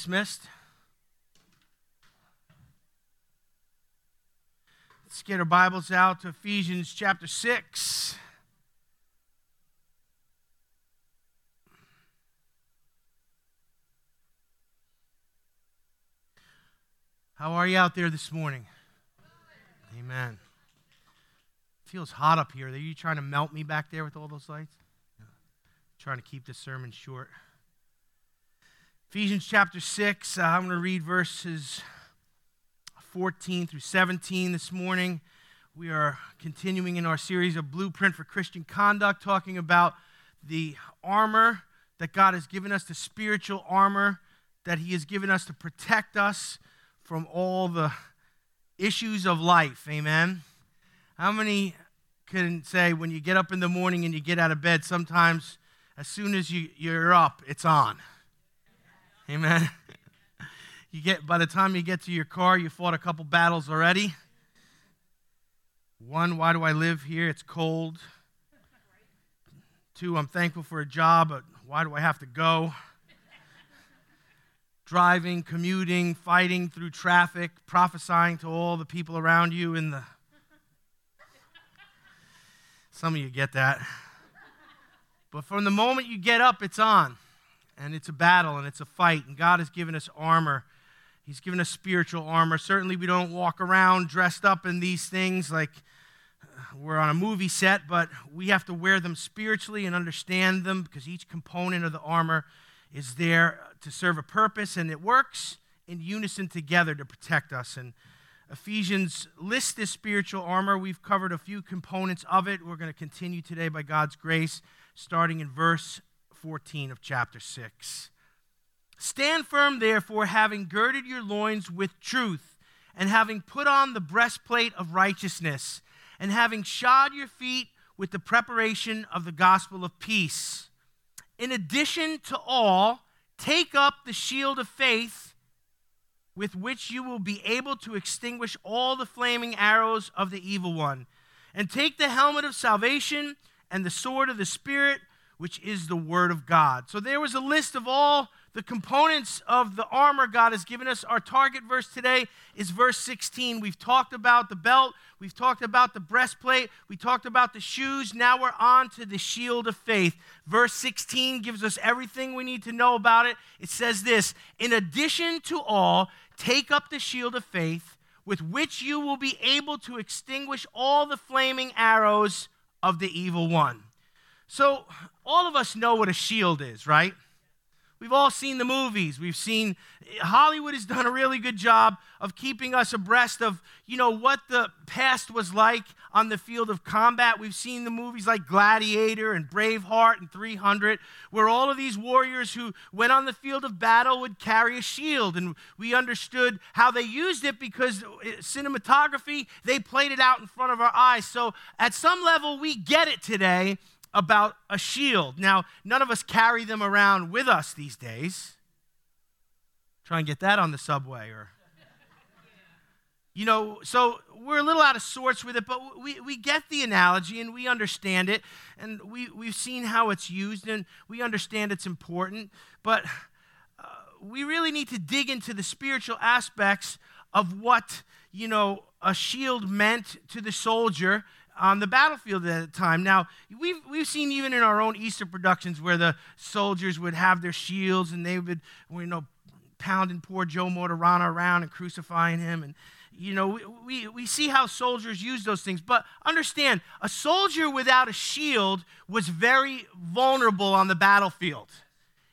dismissed. Let's get our Bibles out to Ephesians chapter 6. How are you out there this morning? Amen. feels hot up here. Are you trying to melt me back there with all those lights? Trying to keep this sermon short. Ephesians chapter 6, uh, I'm going to read verses 14 through 17 this morning. We are continuing in our series of Blueprint for Christian Conduct, talking about the armor that God has given us, the spiritual armor that He has given us to protect us from all the issues of life. Amen. How many can say when you get up in the morning and you get out of bed, sometimes as soon as you, you're up, it's on? Amen. You get by the time you get to your car, you fought a couple battles already. One, why do I live here? It's cold. Two, I'm thankful for a job, but why do I have to go? Driving, commuting, fighting through traffic, prophesying to all the people around you in the Some of you get that. But from the moment you get up, it's on and it's a battle and it's a fight, and God has given us armor. He's given us spiritual armor. Certainly, we don't walk around dressed up in these things like uh, we're on a movie set, but we have to wear them spiritually and understand them because each component of the armor is there to serve a purpose, and it works in unison together to protect us. And Ephesians lists this spiritual armor. We've covered a few components of it. We're going to continue today by God's grace, starting in verse 14 of chapter 6. Stand firm, therefore, having girded your loins with truth, and having put on the breastplate of righteousness, and having shod your feet with the preparation of the gospel of peace. In addition to all, take up the shield of faith with which you will be able to extinguish all the flaming arrows of the evil one. And take the helmet of salvation and the sword of the Spirit which is the Word of God. So there was a list of all the components of the armor God has given us. Our target verse today is verse 16. We've talked about the belt, we've talked about the breastplate, we talked about the shoes. Now we're on to the shield of faith. Verse 16 gives us everything we need to know about it. It says this In addition to all, take up the shield of faith with which you will be able to extinguish all the flaming arrows of the evil one. So, all of us know what a shield is, right? We've all seen the movies. We've seen Hollywood has done a really good job of keeping us abreast of, you know, what the past was like on the field of combat. We've seen the movies like Gladiator and Braveheart and 300, where all of these warriors who went on the field of battle would carry a shield. And we understood how they used it because eh, cinematography, they played it out in front of our eyes. So at some level, we get it today about a shield. Now, none of us carry them around with us these days. Try and get that on the subway or. You know, so we're a little out of sorts with it, but we, we get the analogy and we understand it, and we, we've seen how it's used, and we understand it's important. But uh, we really need to dig into the spiritual aspects of what, you know, a shield meant to the soldier on the battlefield at the time. Now, we've, we've seen even in our own Easter productions where the soldiers would have their shields and they would, you know, pounding poor Joe Mortarana around and crucifying him. And, you know, we, we, we see how soldiers use those things. But understand, a soldier without a shield was very vulnerable on the battlefield.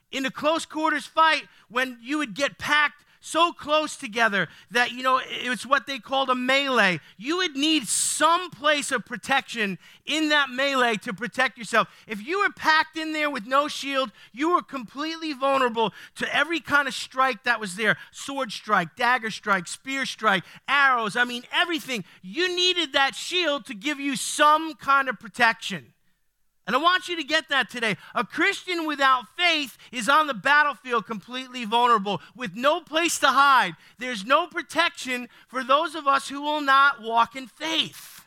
In a close quarters fight, when you would get packed so close together that, you know, it's what they called a melee. You would need some place of protection in that melee to protect yourself. If you were packed in there with no shield, you were completely vulnerable to every kind of strike that was there sword strike, dagger strike, spear strike, arrows. I mean, everything. You needed that shield to give you some kind of protection. And I want you to get that today. A Christian without faith is on the battlefield completely vulnerable with no place to hide. There's no protection for those of us who will not walk in faith.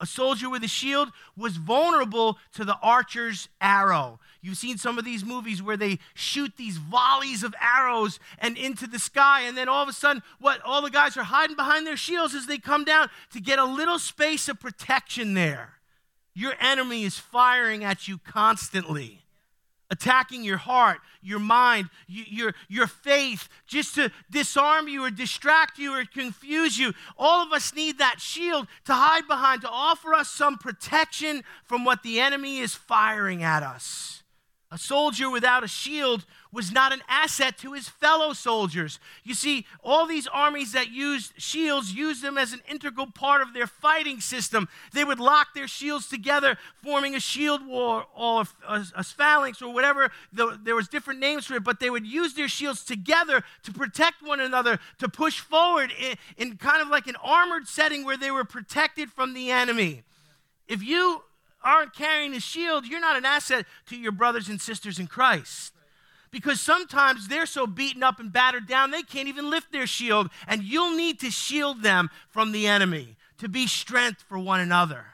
a soldier with a shield was vulnerable to the archer's arrow. You've seen some of these movies where they shoot these volleys of arrows and into the sky, and then all of a sudden, what all the guys are hiding behind their shields as they come down to get a little space of protection there. Your enemy is firing at you constantly attacking your heart, your mind, your, your faith, just to disarm you or distract you or confuse you. All of us need that shield to hide behind, to offer us some protection from what the enemy is firing at us. A soldier without a shield was not an asset to his fellow soldiers. You see, all these armies that used shields used them as an integral part of their fighting system. They would lock their shields together, forming a shield wall or a, a phalanx or whatever. There was different names for it, but they would use their shields together to protect one another, to push forward in, in kind of like an armored setting where they were protected from the enemy. If you aren't carrying a shield, you're not an asset to your brothers and sisters in Christ because sometimes they're so beaten up and battered down they can't even lift their shield, and you'll need to shield them from the enemy to be strength for one another.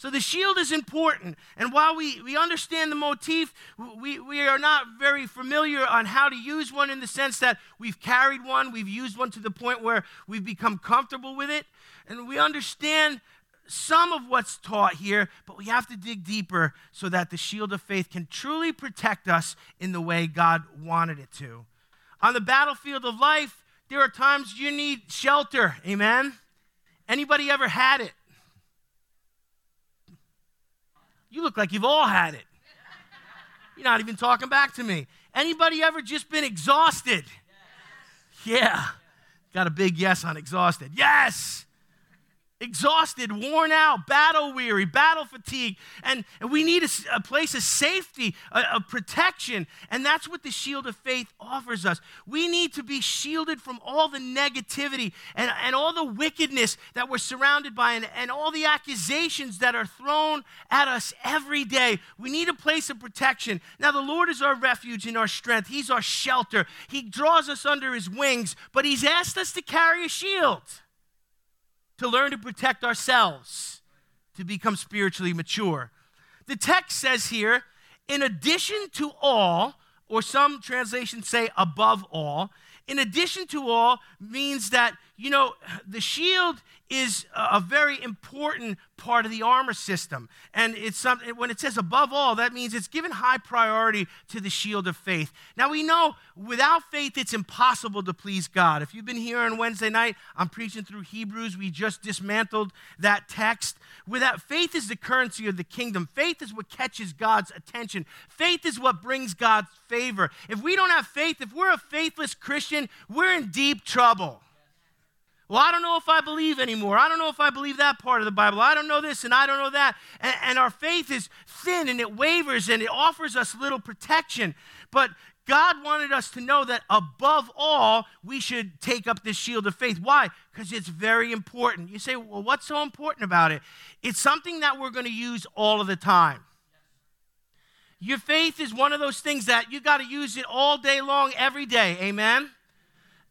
So the shield is important. And while we, we understand the motif, we, we are not very familiar on how to use one in the sense that we've carried one, we've used one to the point where we've become comfortable with it. And we understand some of what's taught here, but we have to dig deeper so that the shield of faith can truly protect us in the way God wanted it to. On the battlefield of life, there are times you need shelter. Amen. Anybody ever had it? You look like you've all had it. You're not even talking back to me. Anybody ever just been exhausted? Yes. Yeah. Got a big yes on exhausted. Yes exhausted, worn out, battle weary, battle fatigue. And, and we need a, a place of safety, of protection. And that's what the shield of faith offers us. We need to be shielded from all the negativity and, and all the wickedness that we're surrounded by and, and all the accusations that are thrown at us every day. We need a place of protection. Now, the Lord is our refuge and our strength, He's our shelter. He draws us under His wings, but He's asked us to carry a shield to learn to protect ourselves, to become spiritually mature. The text says here, in addition to all, or some translations say above all, in addition to all means that, you know, the shield is a very important part of the armor system. And it's something, when it says above all, that means it's given high priority to the shield of faith. Now we know without faith, it's impossible to please God. If you've been here on Wednesday night, I'm preaching through Hebrews. We just dismantled that text. Without faith is the currency of the kingdom. Faith is what catches God's attention. Faith is what brings God's favor. If we don't have faith, if we're a faithless Christian, we're in deep trouble. Well, I don't know if I believe anymore. I don't know if I believe that part of the Bible. I don't know this and I don't know that. And, and our faith is thin and it wavers and it offers us little protection. But God wanted us to know that above all, we should take up this shield of faith. Why? Because it's very important. You say, well, what's so important about it? It's something that we're going to use all of the time. Your faith is one of those things that you got to use it all day long, every day. Amen?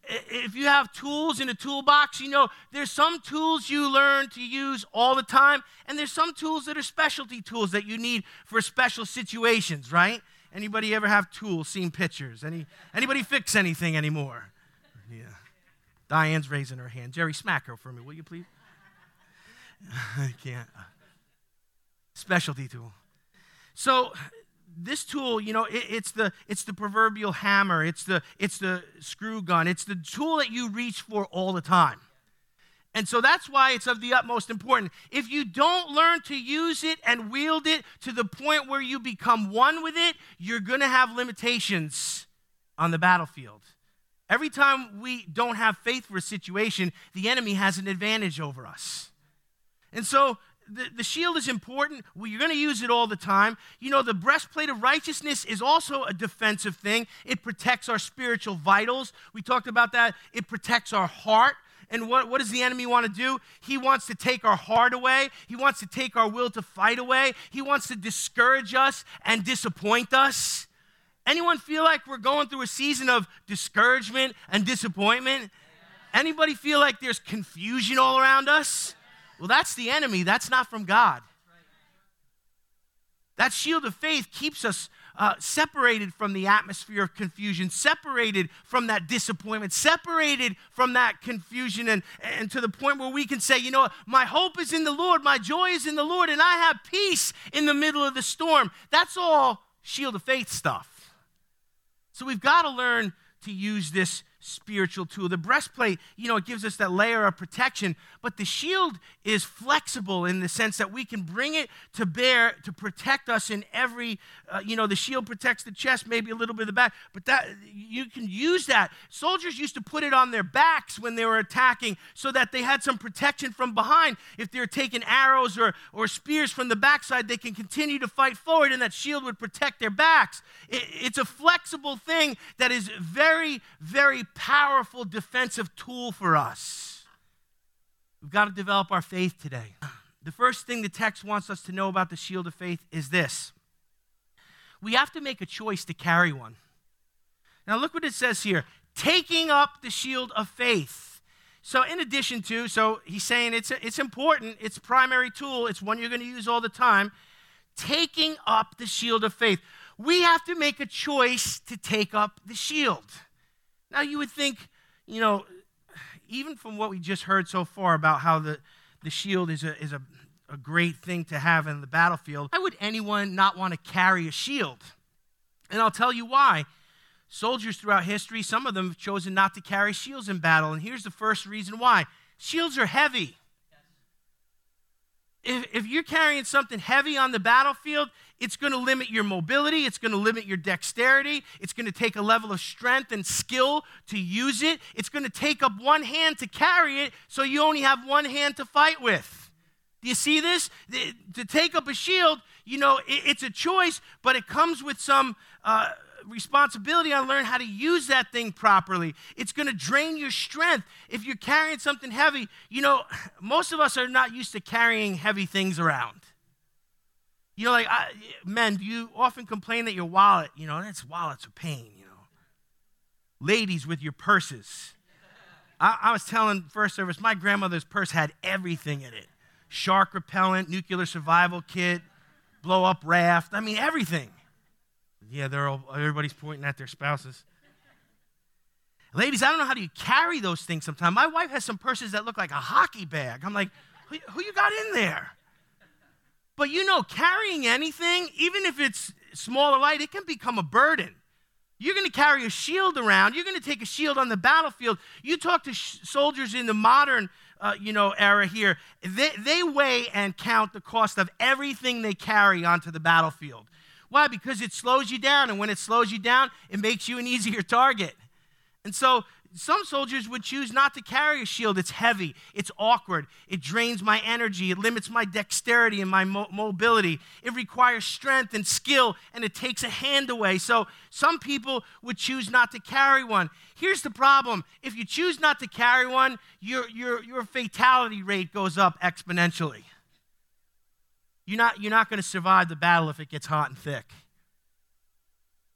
If you have tools in a toolbox, you know there's some tools you learn to use all the time, and there's some tools that are specialty tools that you need for special situations, right? Anybody ever have tools, seen pictures? Any, anybody fix anything anymore? Yeah. Diane's raising her hand. Jerry, smack her for me, will you please? I can't. Specialty tool. So this tool, you know, it, it's the it's the proverbial hammer, it's the it's the screw gun, it's the tool that you reach for all the time. And so that's why it's of the utmost importance. If you don't learn to use it and wield it to the point where you become one with it, you're going to have limitations on the battlefield. Every time we don't have faith for a situation, the enemy has an advantage over us. And so the, the shield is important. Well, you're going to use it all the time. You know, the breastplate of righteousness is also a defensive thing. It protects our spiritual vitals. We talked about that. It protects our heart. And what, what does the enemy want to do? He wants to take our heart away. He wants to take our will to fight away. He wants to discourage us and disappoint us. Anyone feel like we're going through a season of discouragement and disappointment? Anybody feel like there's confusion all around us? Well, that's the enemy. That's not from God. That shield of faith keeps us uh, separated from the atmosphere of confusion, separated from that disappointment, separated from that confusion, and, and to the point where we can say, you know, my hope is in the Lord, my joy is in the Lord, and I have peace in the middle of the storm. That's all shield of faith stuff. So we've got to learn to use this spiritual tool. The breastplate, you know, it gives us that layer of protection, but the shield is flexible in the sense that we can bring it to bear to protect us in every, uh, you know, the shield protects the chest, maybe a little bit of the back, but that you can use that. Soldiers used to put it on their backs when they were attacking so that they had some protection from behind. If they're taking arrows or, or spears from the backside, they can continue to fight forward and that shield would protect their backs. It, it's a flexible thing that is very, very powerful defensive tool for us. We've got to develop our faith today. The first thing the text wants us to know about the shield of faith is this we have to make a choice to carry one. Now, look what it says here taking up the shield of faith. So, in addition to, so he's saying it's, it's important, it's primary tool, it's one you're going to use all the time. Taking up the shield of faith. We have to make a choice to take up the shield. Now, you would think, you know, even from what we just heard so far about how the, the shield is, a, is a, a great thing to have in the battlefield, why would anyone not want to carry a shield? And I'll tell you why. Soldiers throughout history, some of them have chosen not to carry shields in battle. And here's the first reason why shields are heavy. If, if you're carrying something heavy on the battlefield, it's going to limit your mobility, it's going to limit your dexterity, it's going to take a level of strength and skill to use it. It's going to take up one hand to carry it, so you only have one hand to fight with. Do you see this? To take up a shield, you know, it's a choice, but it comes with some. Uh, responsibility on learn how to use that thing properly. It's going to drain your strength. If you're carrying something heavy, you know, most of us are not used to carrying heavy things around. You know, like I, men, do you often complain that your wallet, you know, that's wallets are pain, you know. Ladies with your purses. I, I was telling first service, my grandmother's purse had everything in it shark repellent, nuclear survival kit, blow up raft. I mean, everything. Yeah, they're all, everybody's pointing at their spouses. Ladies, I don't know how do you carry those things sometimes. My wife has some purses that look like a hockey bag. I'm like, who, who you got in there? But you know, carrying anything, even if it's small or light, it can become a burden. You're going to carry a shield around. You're going to take a shield on the battlefield. You talk to sh- soldiers in the modern, uh, you know, era here. They, they weigh and count the cost of everything they carry onto the battlefield. Why? Because it slows you down. And when it slows you down, it makes you an easier target. And so some soldiers would choose not to carry a shield. It's heavy, it's awkward, it drains my energy, it limits my dexterity and my mo- mobility. It requires strength and skill, and it takes a hand away. So some people would choose not to carry one. Here's the problem if you choose not to carry one, your, your, your fatality rate goes up exponentially. You're not, you're not going to survive the battle if it gets hot and thick.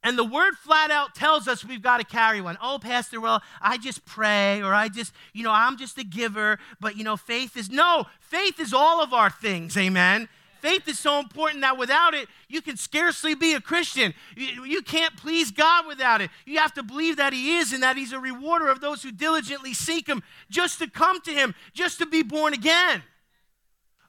And the word flat out tells us we've got to carry one. Oh, Pastor, well, I just pray, or I just, you know, I'm just a giver, but, you know, faith is no, faith is all of our things, amen. Faith is so important that without it, you can scarcely be a Christian. You, you can't please God without it. You have to believe that He is and that He's a rewarder of those who diligently seek Him just to come to Him, just to be born again.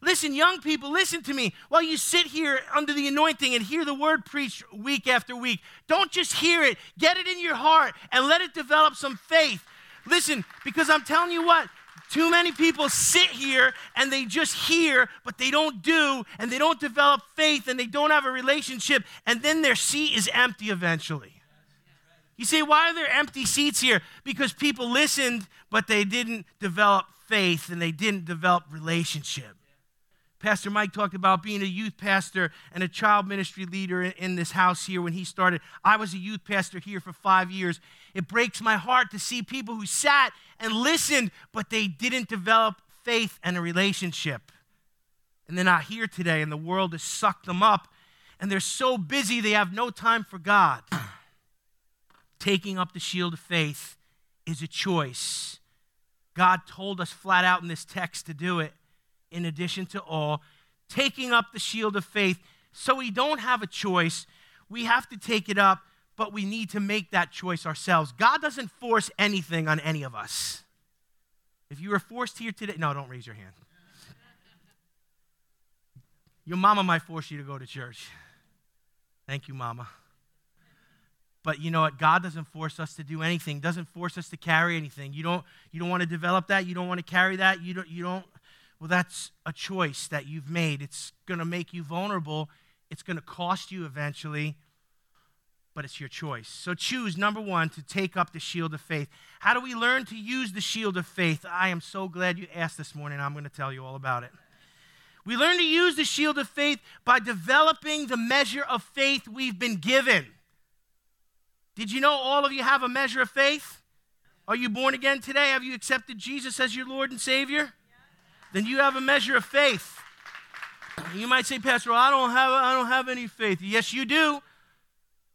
Listen, young people, listen to me. While you sit here under the anointing and hear the word preached week after week, don't just hear it, get it in your heart and let it develop some faith. Listen, because I'm telling you what, too many people sit here and they just hear, but they don't do, and they don't develop faith, and they don't have a relationship, and then their seat is empty eventually. You say, why are there empty seats here? Because people listened, but they didn't develop faith and they didn't develop relationship. Pastor Mike talked about being a youth pastor and a child ministry leader in this house here when he started. I was a youth pastor here for five years. It breaks my heart to see people who sat and listened, but they didn't develop faith and a relationship. And they're not here today, and the world has sucked them up, and they're so busy they have no time for God. Taking up the shield of faith is a choice. God told us flat out in this text to do it in addition to all, taking up the shield of faith. So we don't have a choice. We have to take it up, but we need to make that choice ourselves. God doesn't force anything on any of us. If you were forced here today, no, don't raise your hand. Your mama might force you to go to church. Thank you, mama. But you know what? God doesn't force us to do anything. Doesn't force us to carry anything. You don't. You don't want to develop that. You don't want to carry that. You don't. You don't. Well, that's a choice that you've made. It's going to make you vulnerable. It's going to cost you eventually, but it's your choice. So choose number one to take up the shield of faith. How do we learn to use the shield of faith? I am so glad you asked this morning. I'm going to tell you all about it. We learn to use the shield of faith by developing the measure of faith we've been given. Did you know all of you have a measure of faith? Are you born again today? Have you accepted Jesus as your Lord and Savior? Then you have a measure of faith. You might say, Pastor, I don't have I don't have any faith. Yes, you do.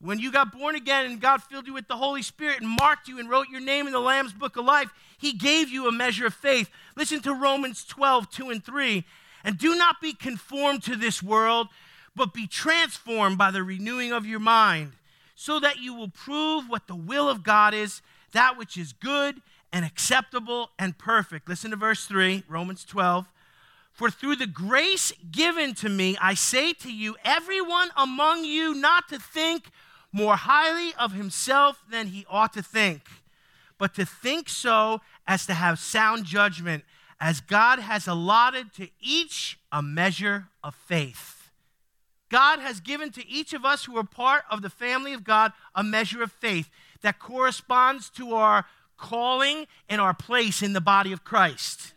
When you got born again and God filled you with the Holy Spirit and marked you and wrote your name in the Lamb's book of life, He gave you a measure of faith. Listen to Romans 12, 2 and 3. And do not be conformed to this world, but be transformed by the renewing of your mind so that you will prove what the will of God is, that which is good and acceptable and perfect. Listen to verse 3, Romans 12. For through the grace given to me, I say to you, everyone among you not to think more highly of himself than he ought to think, but to think so as to have sound judgment, as God has allotted to each a measure of faith. God has given to each of us who are part of the family of God a measure of faith that corresponds to our calling and our place in the body of Christ.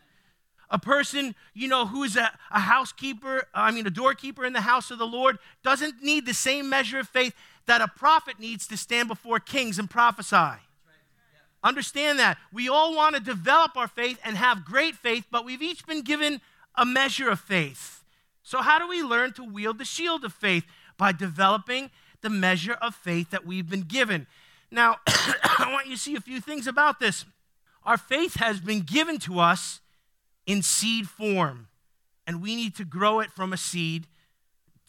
A person, you know, who's a, a housekeeper, I mean, a doorkeeper in the house of the Lord, doesn't need the same measure of faith that a prophet needs to stand before kings and prophesy. Understand that. We all want to develop our faith and have great faith, but we've each been given a measure of faith. So, how do we learn to wield the shield of faith? By developing the measure of faith that we've been given. Now, I want you to see a few things about this. Our faith has been given to us in seed form, and we need to grow it from a seed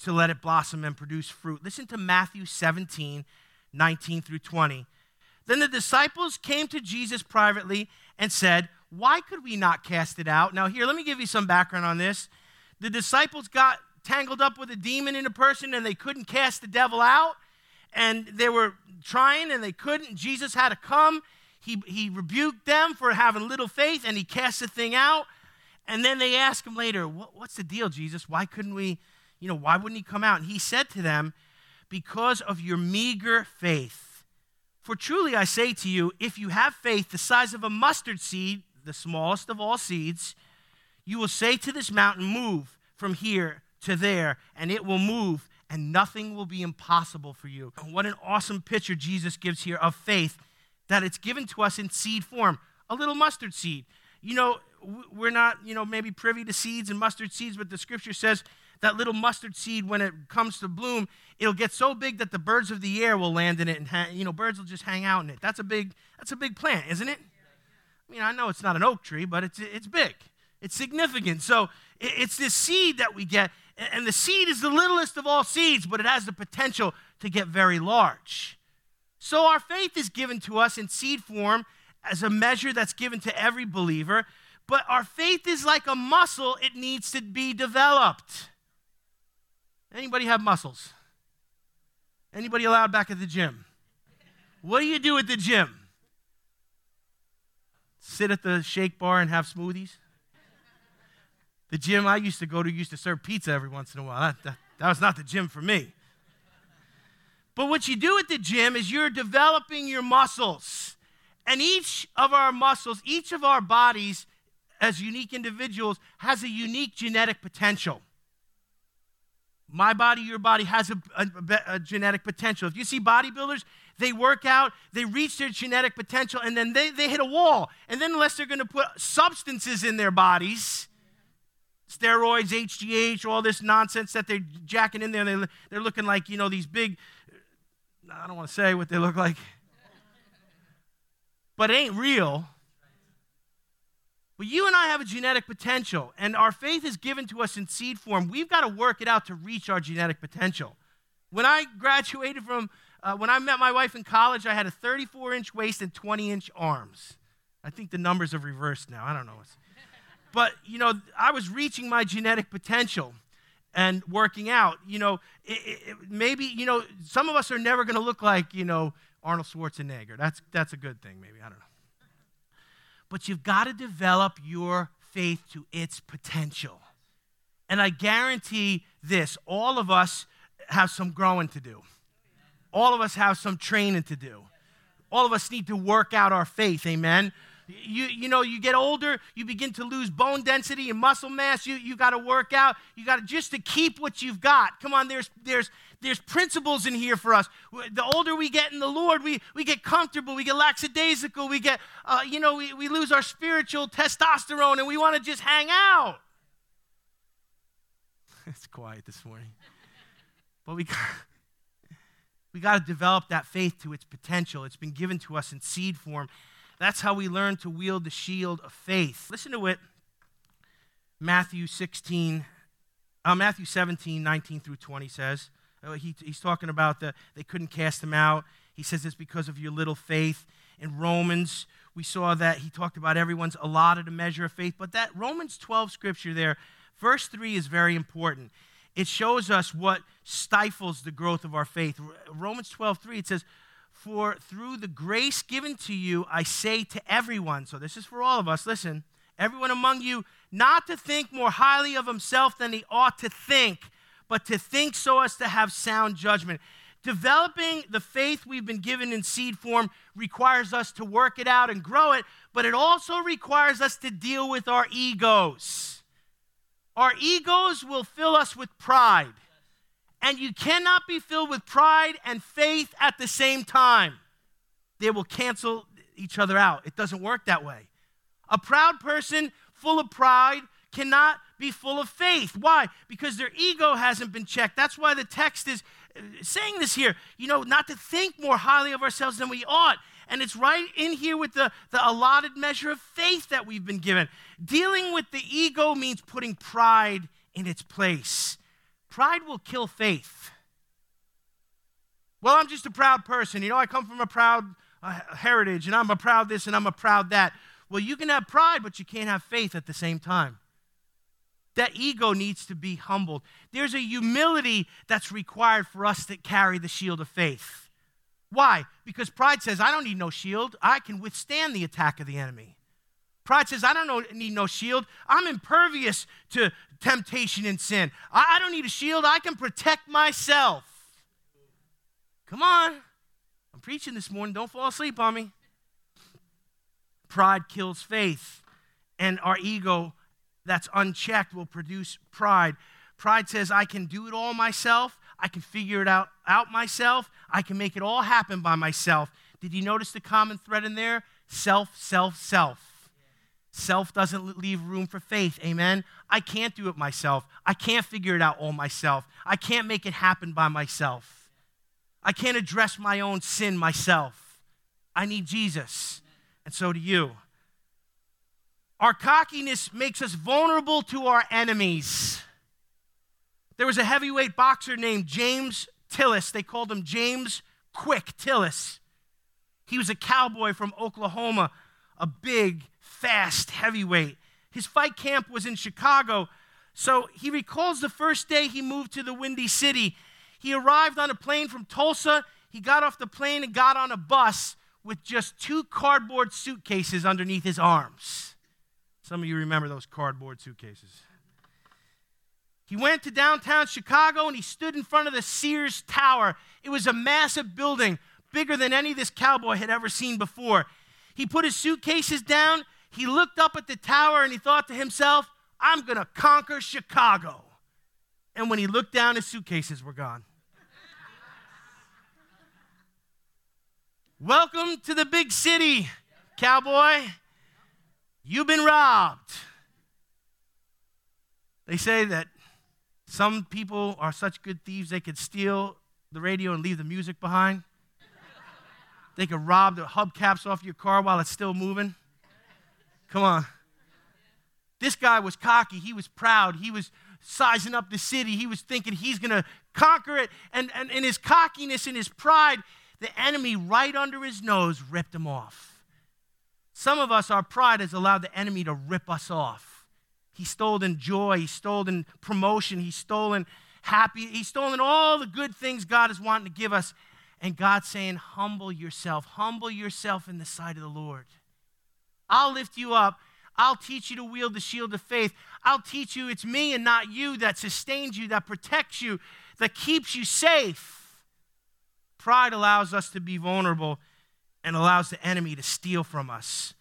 to let it blossom and produce fruit. Listen to Matthew 17, 19 through 20. Then the disciples came to Jesus privately and said, Why could we not cast it out? Now, here, let me give you some background on this. The disciples got tangled up with a demon in a person and they couldn't cast the devil out. And they were trying and they couldn't. Jesus had to come. He, he rebuked them for having little faith and he cast the thing out. And then they asked him later, what, What's the deal, Jesus? Why couldn't we, you know, why wouldn't he come out? And he said to them, Because of your meager faith. For truly I say to you, if you have faith the size of a mustard seed, the smallest of all seeds, you will say to this mountain, Move from here to there, and it will move, and nothing will be impossible for you. What an awesome picture Jesus gives here of faith that it's given to us in seed form a little mustard seed. You know, we're not, you know, maybe privy to seeds and mustard seeds, but the scripture says that little mustard seed, when it comes to bloom, it'll get so big that the birds of the air will land in it, and ha- you know, birds will just hang out in it. That's a big, that's a big plant, isn't it? I mean, I know it's not an oak tree, but it's it's big. It's significant. So it's this seed that we get, and the seed is the littlest of all seeds, but it has the potential to get very large. So our faith is given to us in seed form as a measure that's given to every believer, but our faith is like a muscle, it needs to be developed. Anybody have muscles? Anybody allowed back at the gym? What do you do at the gym? Sit at the shake bar and have smoothies? The gym I used to go to used to serve pizza every once in a while. That, that, that was not the gym for me. But what you do at the gym is you're developing your muscles. And each of our muscles, each of our bodies, as unique individuals, has a unique genetic potential. My body, your body has a, a, a, genetic potential. If you see bodybuilders, they work out, they reach their genetic potential, and then they, they hit a wall. And then, unless they're going to put substances in their bodies, steroids, HGH, all this nonsense that they're jacking in there. They, they're looking like, you know, these big, I don't want to say what they look like, but it ain't real. But you and I have a genetic potential, and our faith is given to us in seed form. We've got to work it out to reach our genetic potential. When I graduated from, uh, when I met my wife in college, I had a 34 inch waist and 20 inch arms. I think the numbers have reversed now. I don't know. But, you know, I was reaching my genetic potential and working out. You know, it, it, maybe, you know, some of us are never going to look like, you know, Arnold Schwarzenegger. That's, that's a good thing, maybe. I don't know. But you've got to develop your faith to its potential. And I guarantee this all of us have some growing to do, all of us have some training to do. All of us need to work out our faith, amen? You, you know, you get older, you begin to lose bone density and muscle mass. You, you got to work out. You got to just to keep what you've got. Come on, there's, there's, there's principles in here for us. The older we get in the Lord, we, we get comfortable, we get lackadaisical, we get, uh, you know, we, we lose our spiritual testosterone and we want to just hang out. it's quiet this morning. But we got, we got to develop that faith to its potential. It's been given to us in seed form. That's how we learn to wield the shield of faith. Listen to it. Matthew 16, uh, Matthew 17, 19 through 20 says. Uh, he, he's talking about the, they couldn't cast him out. He says it's because of your little faith. In Romans, we saw that he talked about everyone's allotted a measure of faith. But that Romans 12 scripture there, verse 3 is very important. It shows us what stifles the growth of our faith. Romans 12, 3, it says, For through the grace given to you, I say to everyone, so this is for all of us, listen, everyone among you, not to think more highly of himself than he ought to think but to think so as to have sound judgment. Developing the faith we've been given in seed form requires us to work it out and grow it, but it also requires us to deal with our egos. Our egos will fill us with pride. And you cannot be filled with pride and faith at the same time. They will cancel each other out. It doesn't work that way. A proud person full of pride cannot be full of faith. Why? Because their ego hasn't been checked. That's why the text is uh, saying this here, you know, not to think more highly of ourselves than we ought. And it's right in here with the, the allotted measure of faith that we've been given. Dealing with the ego means putting pride in its place. Pride will kill faith. Well, I'm just a proud person. You know, I come from a proud uh, heritage, and I'm a proud this and I'm a proud that. Well, you can have pride, but you can't have faith at the same time. That ego needs to be humbled. There's a humility that's required for us to carry the shield of faith. Why? Because pride says, I don't need no shield. I can withstand the attack of the enemy. Pride says, I don't need no shield. I'm impervious to temptation and sin. I don't need a shield. I can protect myself. Come on. I'm preaching this morning. Don't fall asleep on me. Pride kills faith, and our ego that's unchecked will produce pride. Pride says, I can do it all myself. I can figure it out, out myself. I can make it all happen by myself. Did you notice the common thread in there? Self, self, self. Self doesn't leave room for faith. Amen. I can't do it myself. I can't figure it out all myself. I can't make it happen by myself. I can't address my own sin myself. I need Jesus. And so do you. Our cockiness makes us vulnerable to our enemies. There was a heavyweight boxer named James Tillis. They called him James Quick Tillis. He was a cowboy from Oklahoma, a big, fast heavyweight. His fight camp was in Chicago. So he recalls the first day he moved to the Windy City. He arrived on a plane from Tulsa. He got off the plane and got on a bus with just two cardboard suitcases underneath his arms. Some of you remember those cardboard suitcases. He went to downtown Chicago and he stood in front of the Sears Tower. It was a massive building, bigger than any this cowboy had ever seen before. He put his suitcases down, he looked up at the tower, and he thought to himself, I'm going to conquer Chicago. And when he looked down, his suitcases were gone. Welcome to the big city, cowboy. You've been robbed. They say that some people are such good thieves they could steal the radio and leave the music behind. They could rob the hubcaps off your car while it's still moving. Come on. This guy was cocky. He was proud. He was sizing up the city. He was thinking he's going to conquer it. And, and in his cockiness and his pride, the enemy right under his nose ripped him off. Some of us, our pride has allowed the enemy to rip us off. He's stolen joy, he's stolen promotion, he's stolen happy, he's stolen all the good things God is wanting to give us. And God's saying, humble yourself, humble yourself in the sight of the Lord. I'll lift you up. I'll teach you to wield the shield of faith. I'll teach you it's me and not you that sustains you, that protects you, that keeps you safe. Pride allows us to be vulnerable and allows the enemy to steal from us.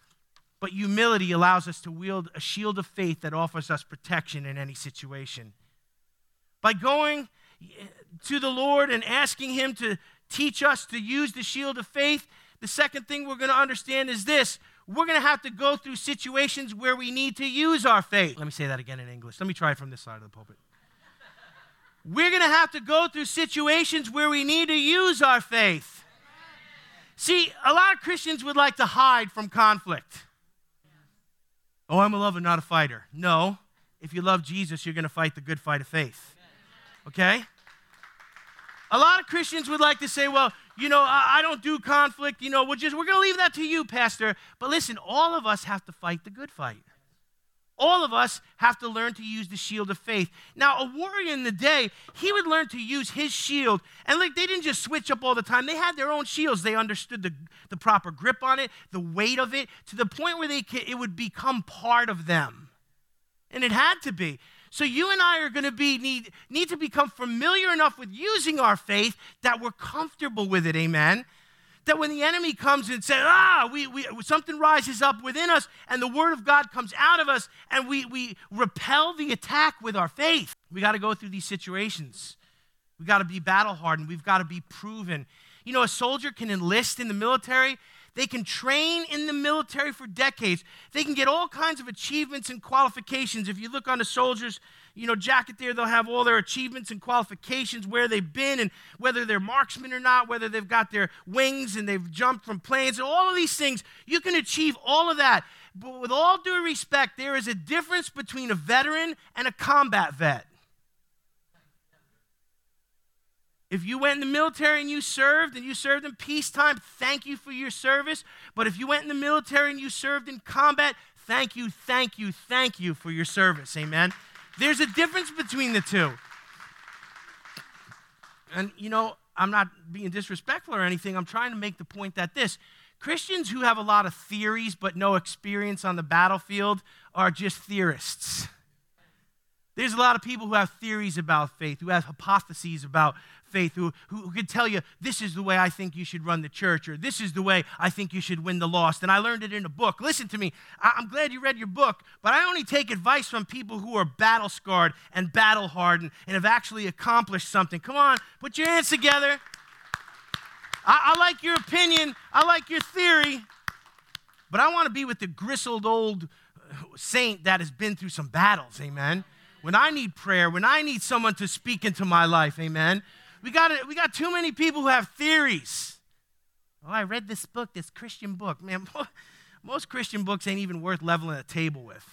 But humility allows us to wield a shield of faith that offers us protection in any situation. By going eh, to the Lord and asking Him to teach us to use the shield of faith, the second thing we're going to understand is this we're going to have to go through situations where we need to use our faith. Let me say that again in English. Let me try it from this side of the pulpit. We're going to have to go through situations where we need to use our faith. See, a lot of Christians would like to hide from conflict. Oh, I'm a lover, not a fighter. No. If you love Jesus, you're going to fight the good fight of faith. Okay? A lot of Christians would like to say, well, you know, I, I don't do conflict. You know, we're just, we're going to leave that to you, Pastor. But listen, all of us have to fight the good fight. All of us have to learn to use the shield of faith. Now, a warrior in the day, he would learn to use his shield. And like they didn't just switch up all the time. They had their own shields. They understood the, the proper grip on it, the weight of it, to the point where they could, it would become part of them. And it had to be. So you and I are going to be need, need to become familiar enough with using our faith that we're comfortable with it. Amen. That when the enemy comes and says, ah, we, we, something rises up within us and the word of God comes out of us and we, we repel the attack with our faith. We got to go through these situations. We got to be battle hardened. We've got to be proven. You know, a soldier can enlist in the military they can train in the military for decades. They can get all kinds of achievements and qualifications. If you look on the soldiers, you know, jacket there, they'll have all their achievements and qualifications, where they've been and whether they're marksmen or not, whether they've got their wings and they've jumped from planes, and all of these things. You can achieve all of that. But with all due respect, there is a difference between a veteran and a combat vet. If you went in the military and you served and you served in peacetime, thank you for your service. But if you went in the military and you served in combat, thank you, thank you, thank you for your service. Amen. There's a difference between the two. And, you know, I'm not being disrespectful or anything. I'm trying to make the point that this Christians who have a lot of theories but no experience on the battlefield are just theorists. There's a lot of people who have theories about faith, who have hypotheses about faith who, who, could tell you, this is the way I think you should run the church, or this is the way I think you should win the lost. And I learned it in a book. Listen to me. I, I'm glad you read your book, but I only take advice from people who are battle scarred and battle hardened and have actually accomplished something. Come on, put your hands together. I, I like your opinion, I like your theory, but I want to be with the gristled old saint that has been through some battles. Amen when I need prayer, when I need someone to speak into my life, amen. We got, we got too many people who have theories. Oh, I read this book, this Christian book. Man, most Christian books ain't even worth leveling a table with.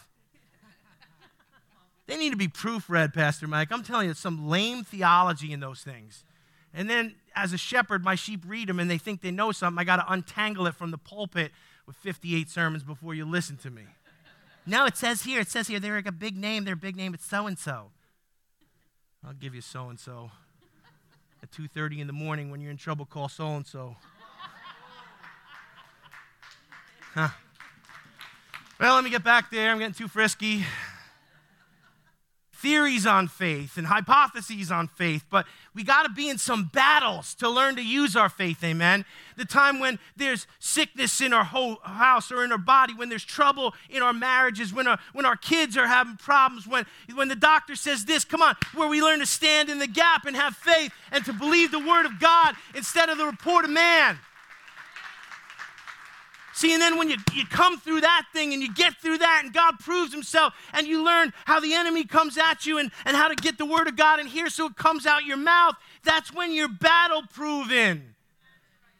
They need to be proofread, Pastor Mike. I'm telling you, some lame theology in those things. And then, as a shepherd, my sheep read them and they think they know something. I got to untangle it from the pulpit with 58 sermons before you listen to me. No, it says here, it says here, they're like a big name, their big name, it's so and so. I'll give you so and so at 2.30 in the morning when you're in trouble call so-and-so huh. well let me get back there i'm getting too frisky theories on faith and hypotheses on faith, but we got to be in some battles to learn to use our faith, amen. The time when there's sickness in our whole house or in our body, when there's trouble in our marriages, when our, when our kids are having problems, when, when the doctor says this, come on, where we learn to stand in the gap and have faith and to believe the word of God instead of the report of man. See, and then when you, you come through that thing and you get through that and God proves himself and you learn how the enemy comes at you and, and how to get the word of God in here so it comes out your mouth, that's when you're battle proven.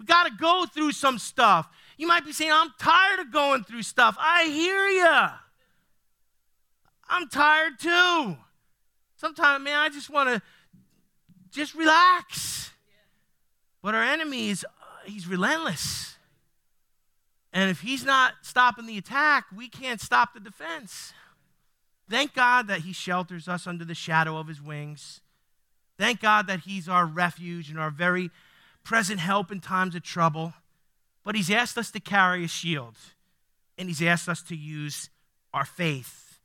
We got to go through some stuff. You might be saying, I'm tired of going through stuff. I hear you. I'm tired too. Sometimes, man, I just want to just relax. But our enemy is, uh, he's relentless. And if he's not stopping the attack, we can't stop the defense. Thank God that he shelters us under the shadow of his wings. Thank God that he's our refuge and our very present help in times of trouble. But he's asked us to carry a shield, and he's asked us to use our faith.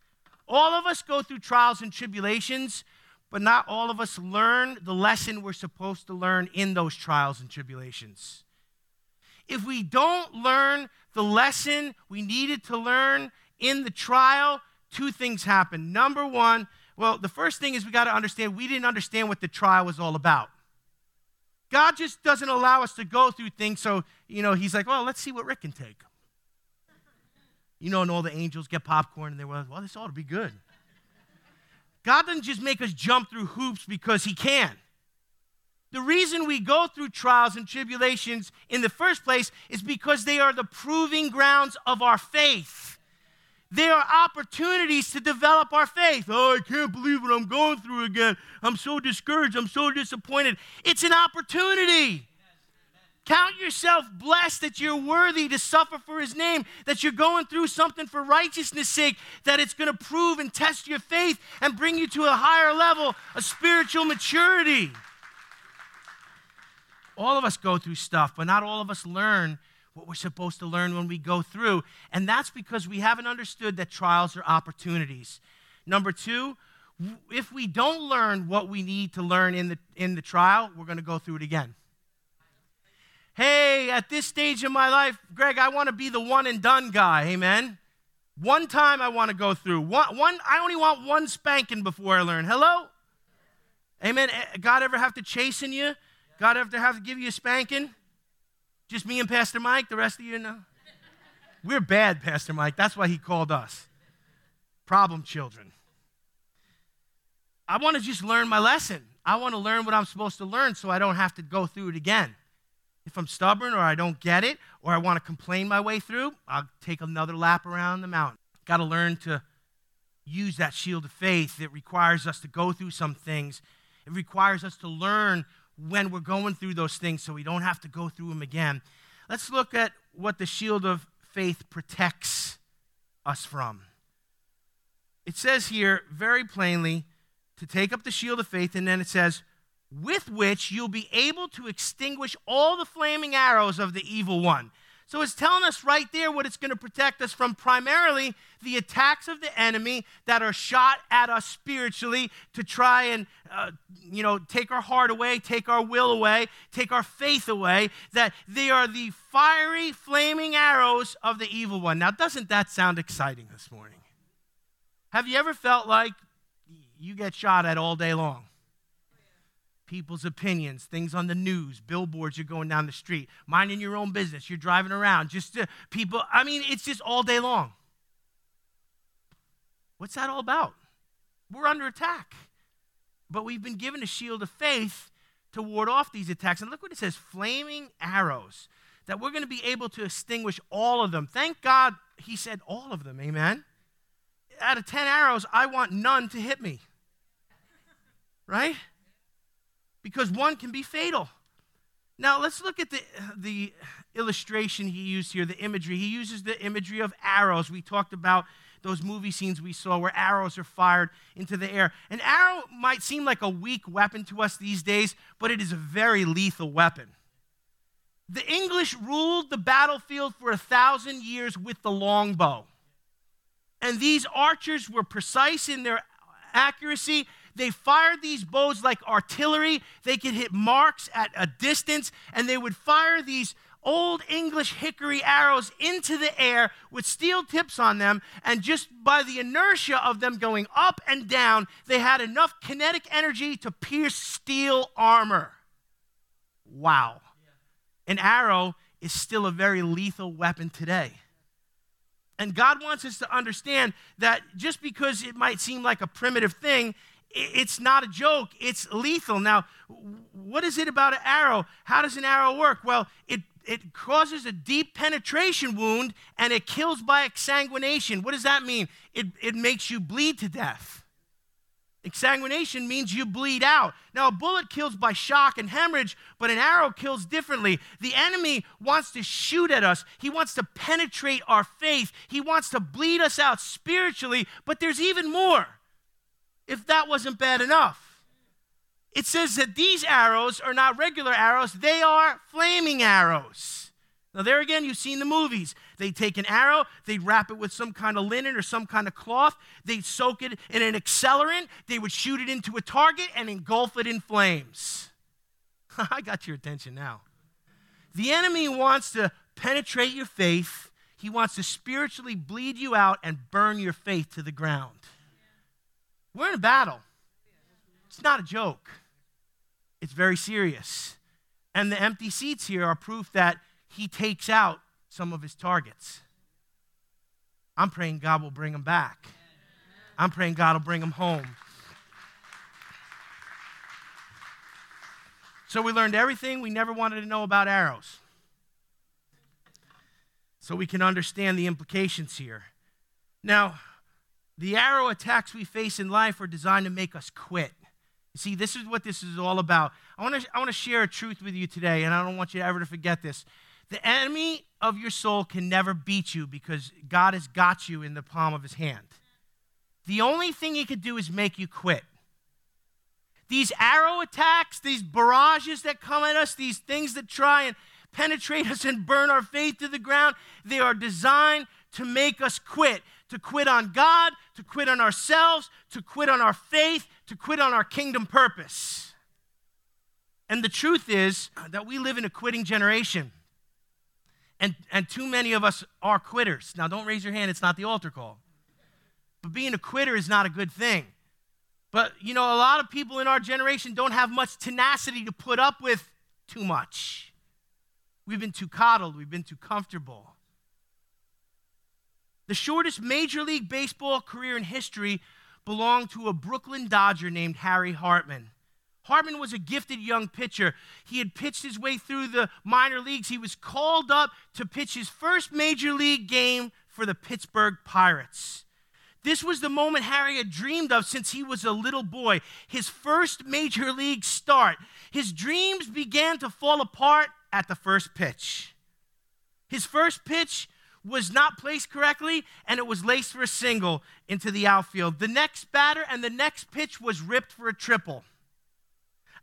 All of us go through trials and tribulations, but not all of us learn the lesson we're supposed to learn in those trials and tribulations. If we don't learn the lesson we needed to learn in the trial, two things happen. Number one, well, the first thing is we got to understand we didn't understand what the trial was all about. God just doesn't allow us to go through things, so, you know, He's like, well, let's see what Rick can take. You know, and all the angels get popcorn and they're like, well, this ought to be good. God doesn't just make us jump through hoops because He can. The reason we go through trials and tribulations in the first place is because they are the proving grounds of our faith. They are opportunities to develop our faith. Oh, I can't believe what I'm going through again. I'm so discouraged. I'm so disappointed. It's an opportunity. Count yourself blessed that you're worthy to suffer for his name, that you're going through something for righteousness' sake, that it's going to prove and test your faith and bring you to a higher level of spiritual maturity. All of us go through stuff, but not all of us learn what we're supposed to learn when we go through. And that's because we haven't understood that trials are opportunities. Number two, if we don't learn what we need to learn in the, in the trial, we're going to go through it again hey, at this stage in my life, Greg, I want to be the one and done guy. Amen. One time I want to go through. One, one, I only want one spanking before I learn. Hello? Amen. Eh, God ever have to chasten you? God ever have to give you a spanking? Just me and Pastor Mike? The rest of you know? We're bad, Pastor Mike. That's why he called us. Problem children. I want to just learn my lesson. I want to learn what I'm supposed to learn so I don't have to go through it again. If I'm stubborn or I don't get it or I want to complain my way through, I'll take another lap around the mountain. Got to learn to use that shield of faith. It requires us to go through some things. It requires us to learn when we're going through those things so we don't have to go through them again. Let's look at what the shield of faith protects us from. It says here very plainly to take up the shield of faith, and then it says, with which you'll be able to extinguish all the flaming arrows of the evil one. So it's telling us right there what it's going to protect us from primarily the attacks of the enemy that are shot at us spiritually to try and, uh, you know, take our heart away, take our will away, take our faith away. That they are the fiery, flaming arrows of the evil one. Now, doesn't that sound exciting this morning? Have you ever felt like you get shot at all day long? People's opinions, things on the news, billboards, you're going down the street, minding your own business, you're driving around, just people, I mean, it's just all day long. What's that all about? We're under attack. But we've been given a shield of faith to ward off these attacks. And look what it says flaming arrows, that we're going to be able to extinguish all of them. Thank God he said all of them, amen? Out of 10 arrows, I want none to hit me. Right? Because one can be fatal. Now, let's look at the, the illustration he used here, the imagery. He uses the imagery of arrows. We talked about those movie scenes we saw where arrows are fired into the air. An arrow might seem like a weak weapon to us these days, but it is a very lethal weapon. The English ruled the battlefield for a thousand years with the longbow. And these archers were precise in their accuracy they fired these bows like artillery. They could hit marks at a distance, and they would fire these old English hickory arrows into the air with steel tips on them, and just by the inertia of them going up and down, they had enough kinetic energy to pierce steel armor. Wow. An arrow is still a very lethal weapon today. And God wants us to understand that just because it might seem like a primitive thing, it's not a joke, it's lethal. Now, what is it about an arrow? How does an arrow work? Well, it it causes a deep penetration wound and it kills by exsanguination. What does that mean? It, it makes you bleed to death. Exsanguination means you bleed out. Now, a bullet kills by shock and hemorrhage, but an arrow kills differently. The enemy wants to shoot at us, he wants to penetrate our faith, he wants to bleed us out spiritually, but there's even more. If that wasn't bad enough, it says that these arrows are not regular arrows, they are flaming arrows. Now, there again, you've seen the movies. They take an arrow, they wrap it with some kind of linen or some kind of cloth, they soak it in an accelerant, they would shoot it into a target and engulf it in flames. I got your attention now. The enemy wants to penetrate your faith, he wants to spiritually bleed you out and burn your faith to the ground. We're in a battle. It's not a joke, it's very serious. And the empty seats here are proof that he takes out some of his targets. I'm praying God will bring them back. I'm praying God will bring them home. So we learned everything we never wanted to know about arrows. So we can understand the implications here. Now, the arrow attacks we face in life are designed to make us quit. You see, this is what this is all about. I want to I want to share a truth with you today, and I don't want you ever to forget this. The enemy of your soul can never beat you because God has got you in the palm of his hand. The only thing he could do is make you quit. These arrow attacks, these barrages that come at us, these things that try and penetrate us and burn our faith to the ground, they are designed to make us quit. To quit on God, to quit on ourselves, to quit on our faith, to quit on our kingdom purpose. And the truth is that we live in a quitting generation. And, and too many of us are quitters. Now, don't raise your hand, it's not the altar call. But being a quitter is not a good thing. But, you know, a lot of people in our generation don't have much tenacity to put up with too much. We've been too coddled, we've been too comfortable. The shortest Major League Baseball career in history belonged to a Brooklyn Dodger named Harry Hartman. Hartman was a gifted young pitcher. He had pitched his way through the minor leagues. He was called up to pitch his first major league game for the Pittsburgh Pirates. This was the moment Harry had dreamed of since he was a little boy, his first major league start. His dreams began to fall apart at the first pitch. His first pitch was not placed correctly, and it was laced for a single into the outfield. The next batter and the next pitch was ripped for a triple.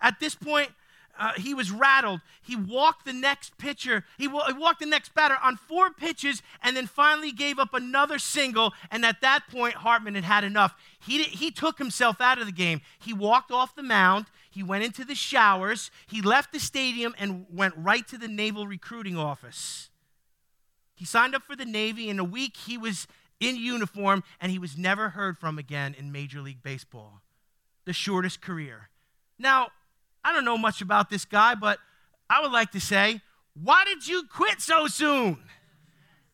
At this point, uh, he was rattled. He walked the next pitcher, he, he walked the next batter on four pitches, and then finally gave up another single. And at that point, Hartman had had enough. He, he took himself out of the game. He walked off the mound. He went into the showers. He left the stadium and went right to the Naval Recruiting Office. He signed up for the Navy. In a week, he was in uniform, and he was never heard from again in Major League Baseball. The shortest career. Now, I don't know much about this guy, but I would like to say, why did you quit so soon?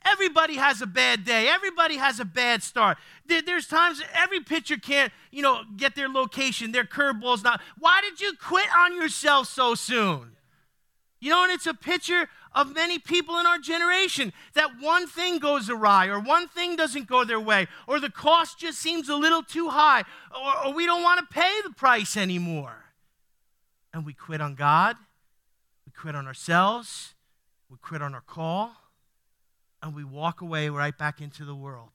Everybody has a bad day. Everybody has a bad start. There's times every pitcher can't, you know, get their location, their curveball's not. Why did you quit on yourself so soon? You know, and it's a picture of many people in our generation that one thing goes awry, or one thing doesn't go their way, or the cost just seems a little too high, or, or we don't want to pay the price anymore and we quit on God, we quit on ourselves, we quit on our call, and we walk away right back into the world.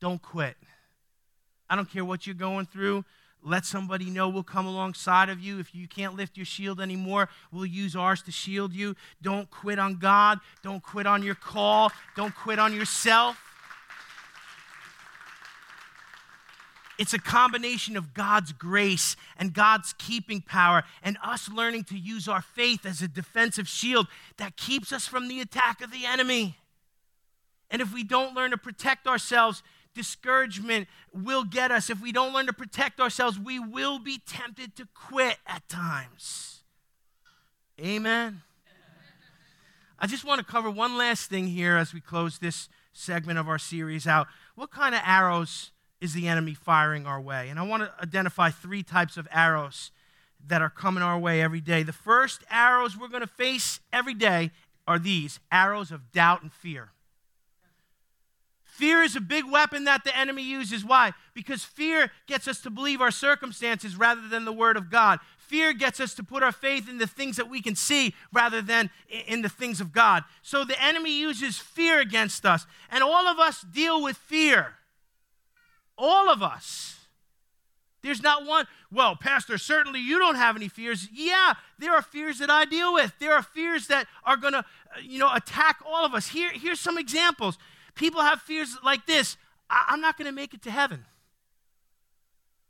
Don't quit. I don't care what you're going through. Let somebody know we'll come alongside of you. If you can't lift your shield anymore, we'll use ours to shield you. Don't quit on God. Don't quit on your call. Don't quit on yourself. It's a combination of God's grace and God's keeping power and us learning to use our faith as a defensive shield that keeps us from the attack of the enemy. And if we don't learn to protect ourselves, discouragement will get us. If we don't learn to protect ourselves, we will be tempted to quit at times. Amen. I just want to cover one last thing here as we close this segment of our series out. What kind of arrows is the enemy firing our way? And I want to identify three types of arrows that are coming our way every day. The first arrows we're going to face every day are these arrows of doubt and fear. Fear is a big weapon that the enemy uses. Why? Because fear gets us to believe our circumstances rather than the Word of God. Fear gets us to put our faith in the things that we can see rather than in the things of God. So the enemy uses fear against us. And all of us deal with fear. All of us. There's not one, well, Pastor, certainly you don't have any fears. Yeah, there are fears that I deal with. There are fears that are going to, uh, you know, attack all of us. Here, here's some examples. People have fears like this I- I'm not going to make it to heaven.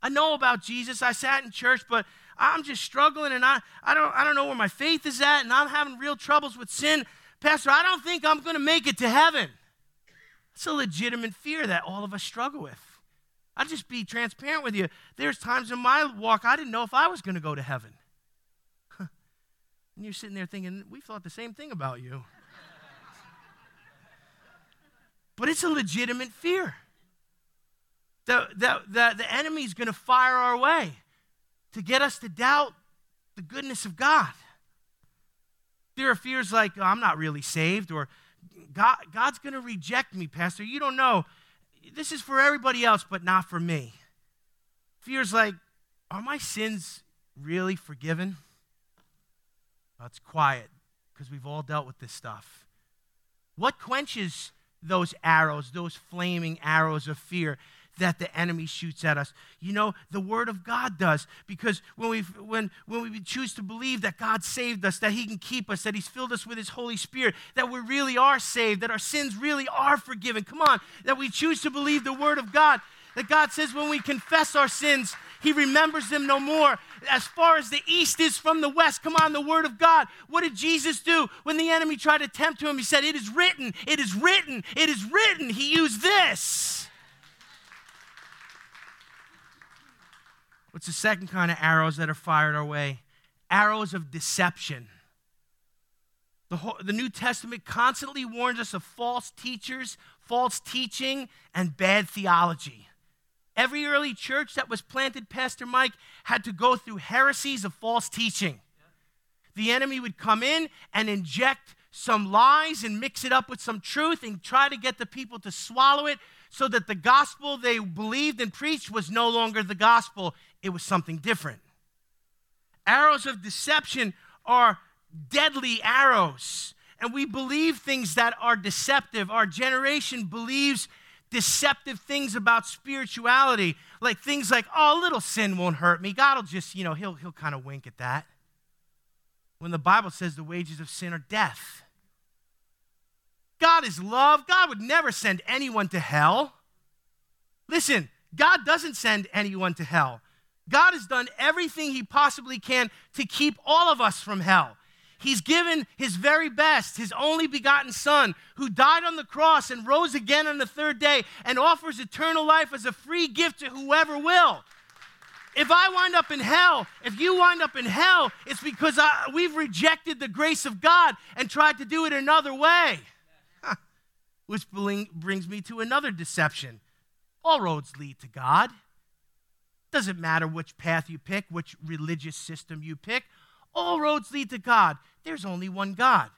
I know about Jesus. I sat in church, but I'm just struggling and I, I, don't, I don't know where my faith is at and I'm having real troubles with sin. Pastor, I don't think I'm going to make it to heaven. It's a legitimate fear that all of us struggle with. I'll just be transparent with you. There's times in my walk I didn't know if I was going to go to heaven. and you're sitting there thinking, we thought the same thing about you. But it's a legitimate fear. The, the, the, the enemy's going to fire our way to get us to doubt the goodness of God. There are fears like, oh, I'm not really saved, or God, God's going to reject me, Pastor. You don't know this is for everybody else, but not for me. Fears like, are my sins really forgiven? Well, quiet because we've all dealt with this stuff. What quenches those arrows, those flaming arrows of fear? that the enemy shoots at us. You know, the Word of God does. Because when we, when, when we choose to believe that God saved us, that He can keep us, that He's filled us with His Holy Spirit, that we really are saved, that our sins really are forgiven. Come on, that we choose to believe the Word of God. That God says when we confess our sins, He remembers them no more. As far as the east is from the west, come on, the Word of God. What did Jesus do when the enemy tried to tempt him? He said, It is written, it is written, it is written. He used this. What's the second kind of arrows that are fired our way? Arrows of deception. The, whole, the New Testament constantly warns us of false teachers, false teaching, and bad theology. Every early church that was planted, Pastor Mike, had to go through heresies of false teaching. The enemy would come in and inject some lies and mix it up with some truth and try to get the people to swallow it so that the gospel they believed and preached was no longer the gospel it was something different. Arrows of deception are deadly arrows, and we believe things that are deceptive. Our generation believes deceptive things about spirituality, like things like, oh, a little sin won't hurt me. God will just, you know, he'll, he'll kind of wink at that. When the Bible says the wages of sin are death. God is love. God would never send anyone to hell. Listen, God doesn't send anyone to hell. God has done everything he possibly can to keep all of us from hell. He's given his very best, his only begotten Son, who died on the cross and rose again on the third day and offers eternal life as a free gift to whoever will. If I wind up in hell, if you wind up in hell, it's because I, we've rejected the grace of God and tried to do it another way. Which brings me to another deception. All roads lead to God. Doesn't matter which path you pick, which religious system you pick, all roads lead to God. There's only one God.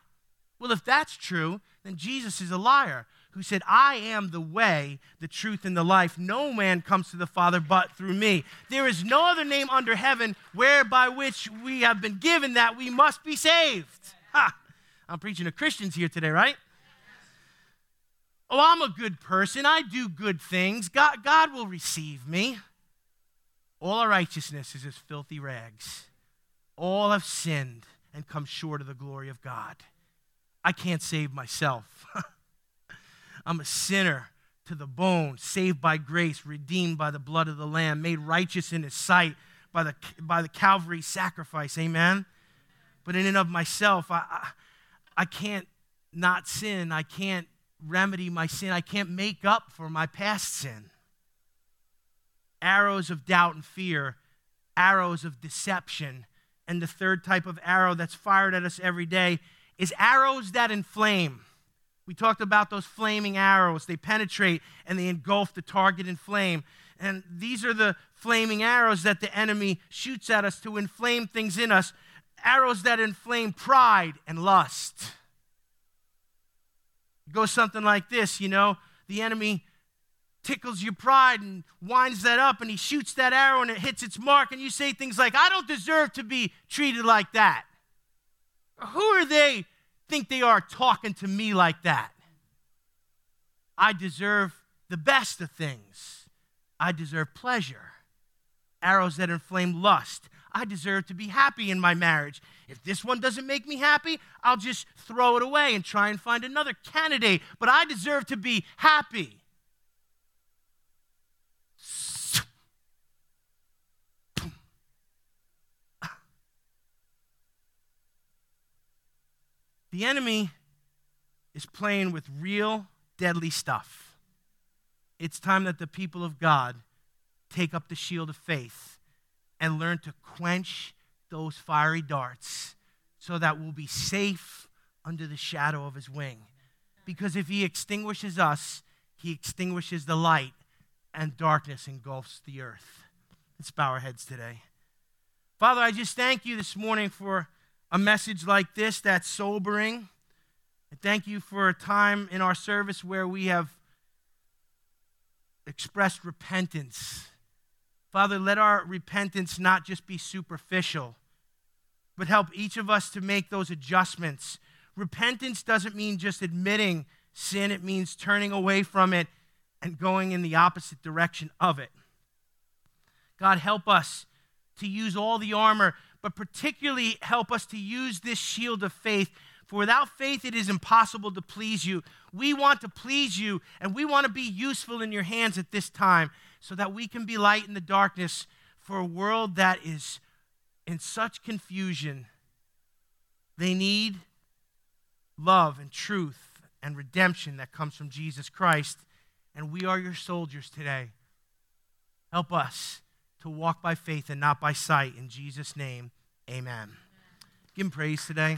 Well, if that's true, then Jesus is a liar who said, I am the way, the truth, and the life. No man comes to the Father but through me. There is no other name under heaven whereby which we have been given that we must be saved. Ha! I'm preaching to Christians here today, right? Oh, I'm a good person. I do good things. God, God will receive me. All our righteousness is as filthy rags. All have sinned and come short of the glory of God. I can't save myself. I'm a sinner to the bone, saved by grace, redeemed by the blood of the Lamb, made righteous in His sight by the, by the Calvary sacrifice. Amen? But in and of myself, I, I, I can't not sin. I can't remedy my sin. I can't make up for my past sin arrows of doubt and fear, arrows of deception. And the third type of arrow that's fired at us every day is arrows that inflame. We talked about those flaming arrows. They penetrate and they engulf the target in flame. And these are the flaming arrows that the enemy shoots at us to inflame things in us arrows that inflame pride and lust. It goes something like this you know, the enemy tickles your pride and winds that up and he shoots that arrow and it hits its mark and you say things like i don't deserve to be treated like that. Who are they think they are talking to me like that? I deserve the best of things. I deserve pleasure. Arrows that inflame lust. I deserve to be happy in my marriage. If this one doesn't make me happy i'll just throw it away and try and find another candidate. But i deserve to be happy The enemy is playing with real deadly stuff. It's time that the people of God take up the shield of faith and learn to quench those fiery darts so that we'll be safe under the shadow of his wing. Because if he extinguishes us, he extinguishes the light and darkness engulfs the earth. Let's bow our heads today. Father, I just thank you this morning for a message like this that's sobering. Thank you for a time in our service where we have expressed repentance. Father, let our repentance not just be superficial, but help each of us to make those adjustments. Repentance doesn't mean just admitting sin, it means turning away from it and going in the opposite direction of it. God, help us to use all the armor but particularly help us to use this shield of faith. For without faith, it is impossible to please you. We want to please you, and we want to be useful in your hands at this time so that we can be light in the darkness for a world that is in such confusion. They need love and truth and redemption that comes from Jesus Christ, and we are your soldiers today. Help us to walk by faith and not by sight. In Jesus' name, amen. Give him praise today.